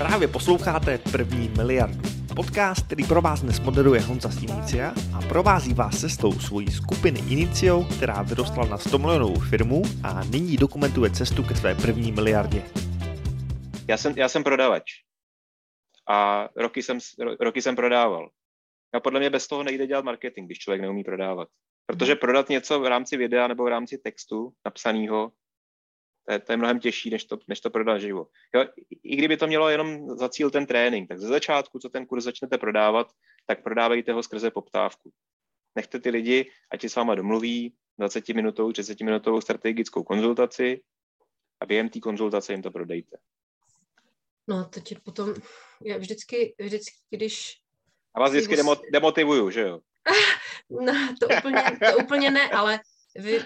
Právě posloucháte První miliardu. Podcast, který pro vás dnes moderuje Honza z Inicia a provází vás cestou svojí skupiny Inicio, která vyrostla na 100 milionovou firmu a nyní dokumentuje cestu ke své první miliardě. Já jsem, já jsem prodavač a roky jsem, roky jsem prodával. A podle mě bez toho nejde dělat marketing, když člověk neumí prodávat. Protože prodat něco v rámci videa nebo v rámci textu napsaného, to je, to je mnohem těžší, než to, než to prodat živo. Jo, I kdyby to mělo jenom za cíl ten trénink, tak ze začátku, co ten kurz začnete prodávat, tak prodávejte ho skrze poptávku. Nechte ty lidi, ať si s váma domluví 20 minutovou, 30 minutovou strategickou konzultaci a během té konzultace jim to prodejte. No, ti potom, já vždycky, vždycky, když... A vás vždycky demo, demotivuju, že jo? no, to úplně, to úplně ne, ale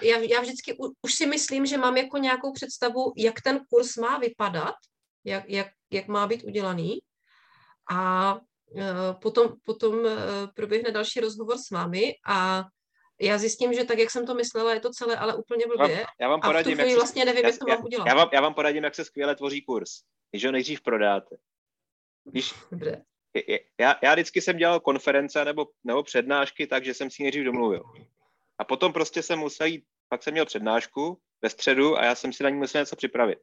já, já vždycky už si myslím, že mám jako nějakou představu, jak ten kurz má vypadat, jak, jak, jak má být udělaný. A uh, potom, potom uh, proběhne další rozhovor s vámi a já zjistím, že tak, jak jsem to myslela, je to celé ale úplně blbě. Já vám poradím, a v tu jak vlastně se, nevím, já, jak to mám udělat. Já vám, já vám poradím, jak se skvěle tvoří kurz. Když ho nejdřív prodáte. Když, Dobře. Já, já vždycky jsem dělal konference nebo, nebo přednášky tak, že jsem si nejdřív domluvil. A potom prostě jsem musel jít, pak jsem měl přednášku ve středu a já jsem si na ní musel něco připravit.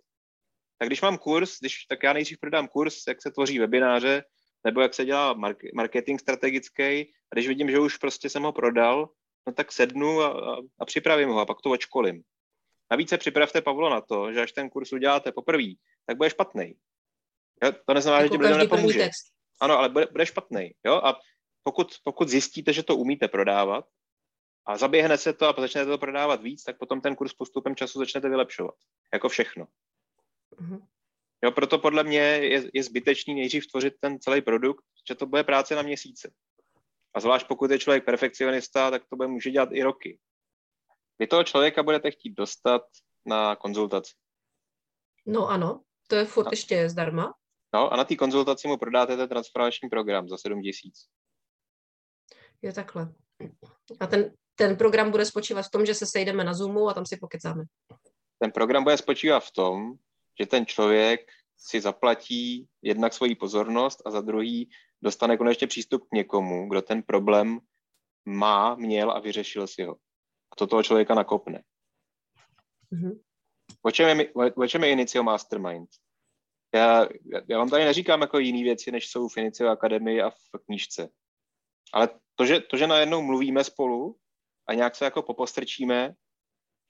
Tak když mám kurz, když, tak já nejdřív prodám kurz, jak se tvoří webináře, nebo jak se dělá marketing strategický. A když vidím, že už prostě jsem ho prodal, no tak sednu a, a, a připravím ho a pak to očkolím. Navíc se připravte, Pavlo, na to, že až ten kurz uděláte poprvé, tak bude špatný. To neznamená, jako že ti bude nepomůže. Ano, ale bude, bude špatný. Jo? A pokud, pokud zjistíte, že to umíte prodávat a zaběhne se to a začnete to prodávat víc, tak potom ten kurz postupem času začnete vylepšovat. Jako všechno. Mm-hmm. Jo, proto podle mě je, je zbytečný nejdřív tvořit ten celý produkt, že to bude práce na měsíce. A zvlášť pokud je člověk perfekcionista, tak to bude může dělat i roky. Vy toho člověka budete chtít dostat na konzultaci. No ano, to je furt a, ještě zdarma. No a na té konzultaci mu prodáte ten transformační program za 7 tisíc. Je takhle. A ten, ten program bude spočívat v tom, že se sejdeme na Zoomu a tam si pokecáme. Ten program bude spočívat v tom, že ten člověk si zaplatí jednak svoji pozornost a za druhý dostane konečně přístup k někomu, kdo ten problém má, měl a vyřešil si ho. A to toho člověka nakopne. Mm-hmm. O čem je, o čem je Inicio Mastermind? Já, já vám tady neříkám jako jiné věci, než jsou v Inicio Akademii a v knížce. Ale to že, to, že najednou mluvíme spolu a nějak se jako popostrčíme,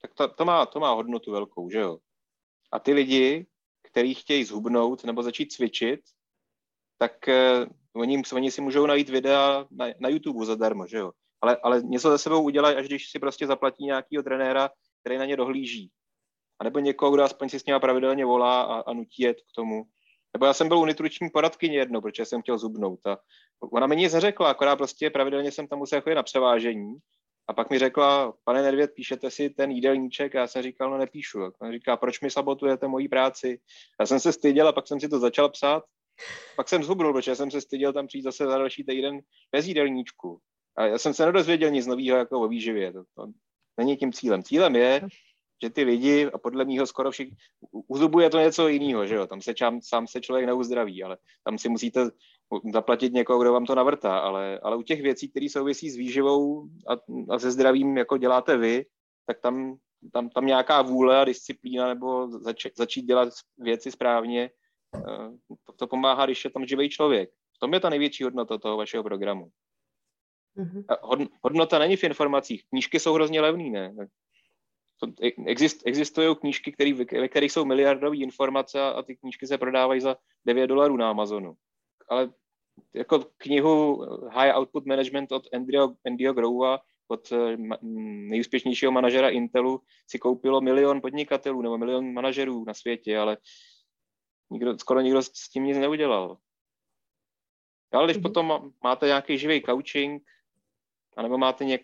tak to, to, má, to má hodnotu velkou, že jo? A ty lidi, kteří chtějí zhubnout nebo začít cvičit, tak eh, oni, oni si můžou najít videa na, na YouTube zadarmo, že jo? Ale, ale něco za sebou udělají, až když si prostě zaplatí nějakého trenéra, který na ně dohlíží. A nebo někoho, kdo aspoň si s ním pravidelně volá a, a nutí jet k tomu. Nebo já jsem byl u nutriční poradkyně jednou, protože jsem chtěl zubnout. A ona mi nic neřekla, akorát prostě pravidelně jsem tam musel chodit na převážení. A pak mi řekla, pane Nedvěd, píšete si ten jídelníček? A já jsem říkal, no nepíšu. A ona říká, proč mi sabotujete moji práci? Já jsem se styděl a pak jsem si to začal psát. Pak jsem zhubnul, protože jsem se styděl tam přijít zase za další týden bez jídelníčku. A já jsem se nedozvěděl nic nového jako o výživě. To, to není tím cílem. Cílem je, že ty lidi, a podle mýho skoro všichni, u zubu je to něco jiného, že jo, tam se čám, sám se člověk neuzdraví, ale tam si musíte zaplatit někoho, kdo vám to navrtá, ale, ale u těch věcí, které souvisí s výživou a, a se zdravím, jako děláte vy, tak tam, tam, tam nějaká vůle a disciplína nebo zač, začít dělat věci správně, eh, to, to pomáhá, když je tam živý člověk. V tom je ta největší hodnota toho vašeho programu. Mm-hmm. Hodnota není v informacích. Knížky jsou hrozně levné, ne? Exist, existují knížky, který, ve kterých jsou miliardové informace a ty knížky se prodávají za 9 dolarů na Amazonu. Ale jako knihu High Output Management od Andrew, Andrew Grova, od eh, nejúspěšnějšího manažera Intelu, si koupilo milion podnikatelů nebo milion manažerů na světě, ale nikdo, skoro nikdo s tím nic neudělal. Ale když mm-hmm. potom máte nějaký živý coaching, a nebo máte něk...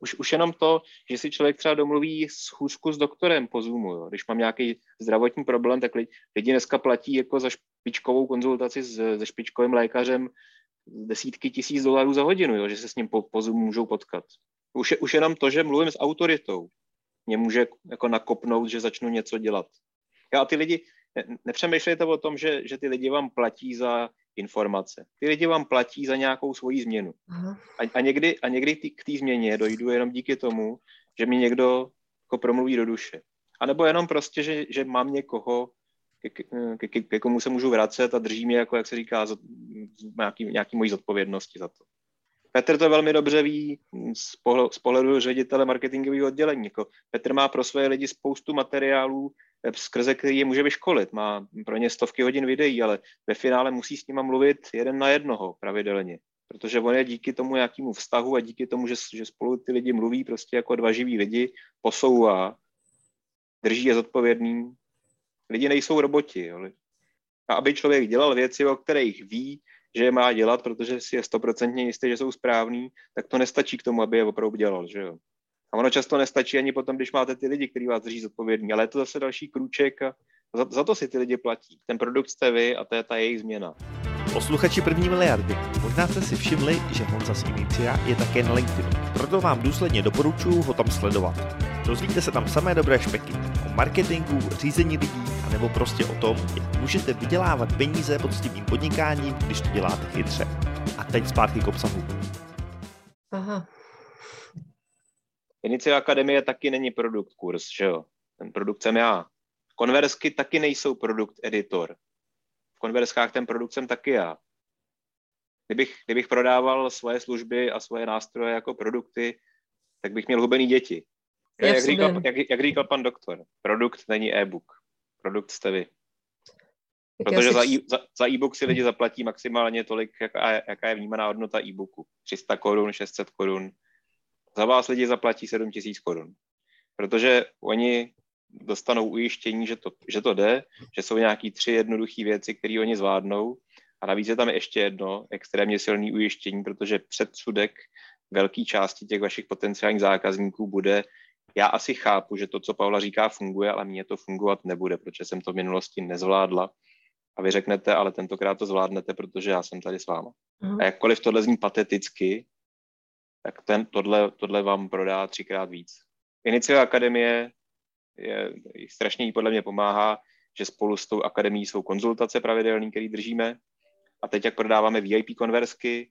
už, už jenom to, že si člověk třeba domluví schůzku s doktorem po Zoomu. Jo. Když mám nějaký zdravotní problém, tak lidi, lidi dneska platí jako za špičkovou konzultaci s, se špičkovým lékařem desítky tisíc dolarů za hodinu, jo, že se s ním po, po Zoomu můžou potkat. Už, už jenom to, že mluvím s autoritou, mě může jako nakopnout, že začnu něco dělat. Já a ty lidi, nepřemýšlejte o tom, že, že ty lidi vám platí za informace. Ty lidi vám platí za nějakou svoji změnu. A, a někdy, a někdy tý, k té změně dojdu jenom díky tomu, že mi někdo jako promluví do duše. A nebo jenom prostě, že, že mám někoho, ke, ke, ke, ke komu se můžu vracet a drží mě, jako, jak se říká, z, nějaký, nějaký mojí zodpovědnosti za to. Petr to velmi dobře ví z pohledu, z pohledu ředitele marketingového oddělení. Jako Petr má pro své lidi spoustu materiálů, skrze který je může vyškolit. Má pro ně stovky hodin videí, ale ve finále musí s nima mluvit jeden na jednoho pravidelně. Protože on je díky tomu nějakému vztahu a díky tomu, že, že spolu ty lidi mluví prostě jako dva živí lidi, posouvá, drží je zodpovědný. Lidi nejsou roboti. Jo. A aby člověk dělal věci, o kterých ví, že je má dělat, protože si je stoprocentně jistý, že jsou správný, tak to nestačí k tomu, aby je opravdu dělal, že jo. A ono často nestačí ani potom, když máte ty lidi, kteří vás drží zodpovědní, ale je to zase další krůček a za, za to si ty lidi platí. Ten produkt jste vy a to je ta jejich změna. Posluchači první miliardy, možná jste si všimli, že Honza z Inicia je také na LinkedInu. Proto vám důsledně doporučuji ho tam sledovat. Dozvíte se tam samé dobré špeky o marketingu, řízení lidí, nebo prostě o tom, jak můžete vydělávat peníze poctivým podnikáním, když to děláte chytře. A teď zpátky k obsahu. Aha. Inicia Akademie taky není produkt kurz, že jo? Ten produkt jsem já. Konversky taky nejsou produkt editor. V konverskách ten produkt jsem taky já. Kdybych, kdybych prodával svoje služby a svoje nástroje jako produkty, tak bych měl hubený děti. Jak, jak, říkal, jak, jak říkal pan doktor, produkt není e-book produkt jste vy. Protože za, e, za, za e-book si lidi zaplatí maximálně tolik, jaká je, jaká je vnímaná hodnota e-booku. 300 korun, 600 korun. Za vás lidi zaplatí 7000 korun. Protože oni dostanou ujištění, že to, že to jde, že jsou nějaký tři jednoduché věci, které oni zvládnou. A navíc je tam ještě jedno extrémně silné ujištění, protože předsudek velké části těch vašich potenciálních zákazníků bude, já asi chápu, že to, co Paula říká, funguje, ale mně to fungovat nebude, protože jsem to v minulosti nezvládla. A vy řeknete, ale tentokrát to zvládnete, protože já jsem tady s váma. Mm. A jakkoliv tohle zní pateticky, tak ten, tohle, tohle vám prodá třikrát víc. Inicia Akademie je, strašně jí podle mě pomáhá, že spolu s tou akademií jsou konzultace pravidelné, které držíme. A teď, jak prodáváme VIP konversky,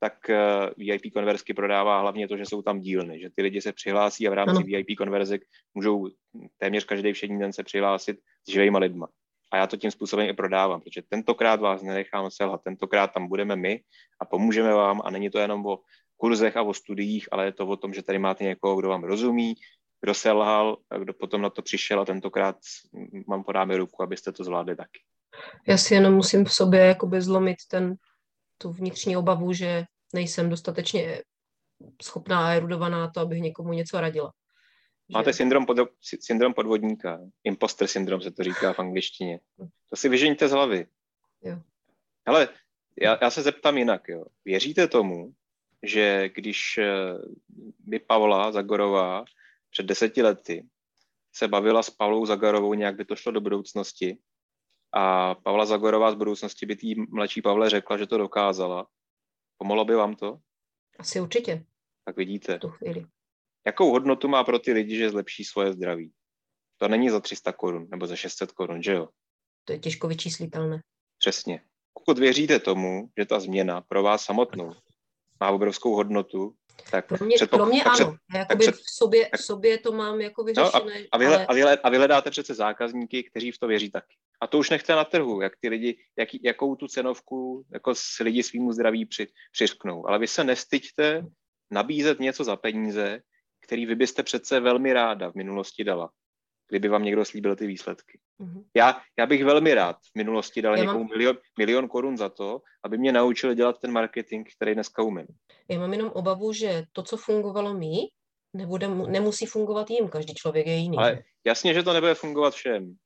tak eh, VIP konverzky prodává hlavně to, že jsou tam dílny, že ty lidi se přihlásí a v rámci ano. VIP konverzek můžou téměř každý všední den se přihlásit s živýma lidma. A já to tím způsobem i prodávám, protože tentokrát vás nenechám selhat, tentokrát tam budeme my a pomůžeme vám a není to jenom o kurzech a o studiích, ale je to o tom, že tady máte někoho, kdo vám rozumí, kdo selhal, a kdo potom na to přišel a tentokrát vám podáme ruku, abyste to zvládli taky. Já si jenom musím v sobě jakoby zlomit ten tu vnitřní obavu, že nejsem dostatečně schopná a erudovaná na to, abych někomu něco radila. Máte syndrom, pod, syndrom podvodníka, imposter syndrom se to říká v angličtině. To si vyženíte z hlavy. Jo. Ale já, já se zeptám jinak. Jo. Věříte tomu, že když eh, by Pavla Zagorová před deseti lety se bavila s Pavlou Zagorovou, nějak by to šlo do budoucnosti, a Pavla Zagorová z budoucnosti by tý mladší Pavle řekla, že to dokázala. Pomohlo by vám to? Asi určitě. Tak vidíte. tu chvíli. Jakou hodnotu má pro ty lidi, že zlepší svoje zdraví? To není za 300 korun nebo za 600 korun, že jo? To je těžko vyčíslitelné. Přesně. Pokud věříte tomu, že ta změna pro vás samotnou má obrovskou hodnotu, tak pro mě, předpok- pro mě tak ano. Před, před, v, sobě, v sobě to mám jako vyřešené. No a, a, vyhle, ale... a, vyhle, a vyhledáte přece zákazníky, kteří v to věří taky. A to už nechte na trhu, jak ty lidi, jak, jakou tu cenovku jako s lidi svýmu zdraví při, přiřknou. Ale vy se nestyďte nabízet něco za peníze, který vy byste přece velmi ráda v minulosti dala, kdyby vám někdo slíbil ty výsledky. Mm-hmm. Já, já bych velmi rád v minulosti dal já někomu mám... milion, milion korun za to, aby mě naučili dělat ten marketing, který dneska umím. Já mám jenom obavu, že to, co fungovalo mi, nebude, nemusí fungovat jim, každý člověk je jiný. Ale jasně, že to nebude fungovat všem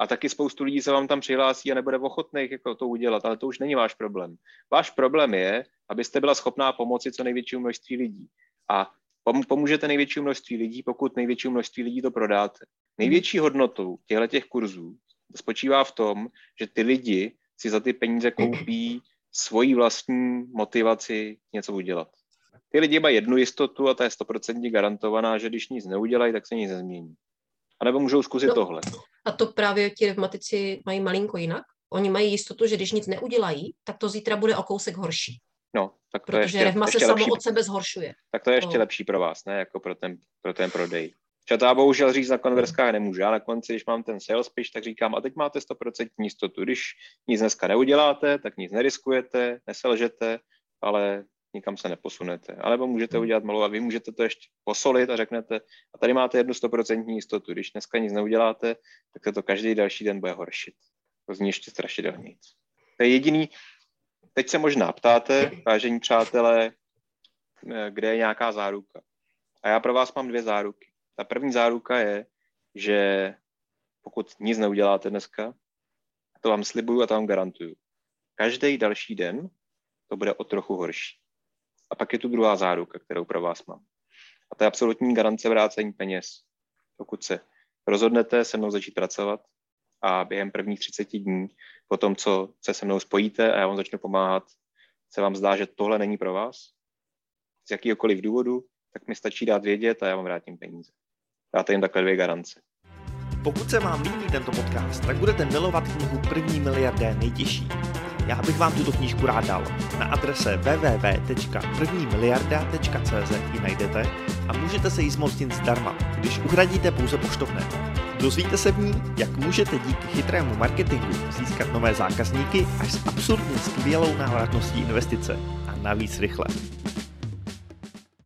a taky spoustu lidí se vám tam přihlásí a nebude ochotných jako to udělat, ale to už není váš problém. Váš problém je, abyste byla schopná pomoci co největšímu množství lidí. A pomůžete největšímu množství lidí, pokud největšímu množství lidí to prodáte. Největší hodnotou těchto těch kurzů spočívá v tom, že ty lidi si za ty peníze koupí svoji vlastní motivaci něco udělat. Ty lidi mají jednu jistotu a ta je stoprocentně garantovaná, že když nic neudělají, tak se nic nezmění. A nebo můžou zkusit no, tohle. A to právě ti revmatici mají malinko jinak. Oni mají jistotu, že když nic neudělají, tak to zítra bude o kousek horší. No, tak to Protože je ještě, revma se ještě samo lepší, od sebe zhoršuje. tak to je ještě to- lepší pro vás, ne, jako pro ten, pro ten prodej. Čo to já bohužel říct na konverskách nemůžu. Já na konci, když mám ten sales pitch, tak říkám, a teď máte 100% jistotu. Když nic dneska neuděláte, tak nic neriskujete, neselžete, ale nikam se neposunete. Alebo můžete Hmm. udělat malou a vy můžete to ještě posolit a řeknete, a tady máte jednu 100% jistotu. Když dneska nic neuděláte, tak se to každý další den bude horšit. To zní ještě strašidelně. To je jediný, teď se možná ptáte, vážení přátelé, eh, kde je nějaká záruka. A já pro vás mám dvě záruky. Ta první záruka je, že pokud nic neuděláte dneska, to vám slibuju a to vám garantuju. Každý další den to bude o trochu horší. A pak je tu druhá záruka, kterou pro vás mám. A to je absolutní garance vrácení peněz. Pokud se rozhodnete se mnou začít pracovat a během prvních 30 dní, po tom, co se se mnou spojíte a já vám začnu pomáhat, se vám zdá, že tohle není pro vás, z jakýkoliv důvodu, tak mi stačí dát vědět a já vám vrátím peníze. Dáte jim takhle dvě garance. Pokud se vám líbí tento podcast, tak budete milovat knihu První miliardé nejtěžší. Já bych vám tuto knížku rád dal. Na adrese www.prvnimiliarda.cz ji najdete a můžete se jí zmocnit zdarma, když uhradíte pouze poštovné. Dozvíte se v ní, jak můžete díky chytrému marketingu získat nové zákazníky až s absurdně skvělou návratností investice a navíc rychle.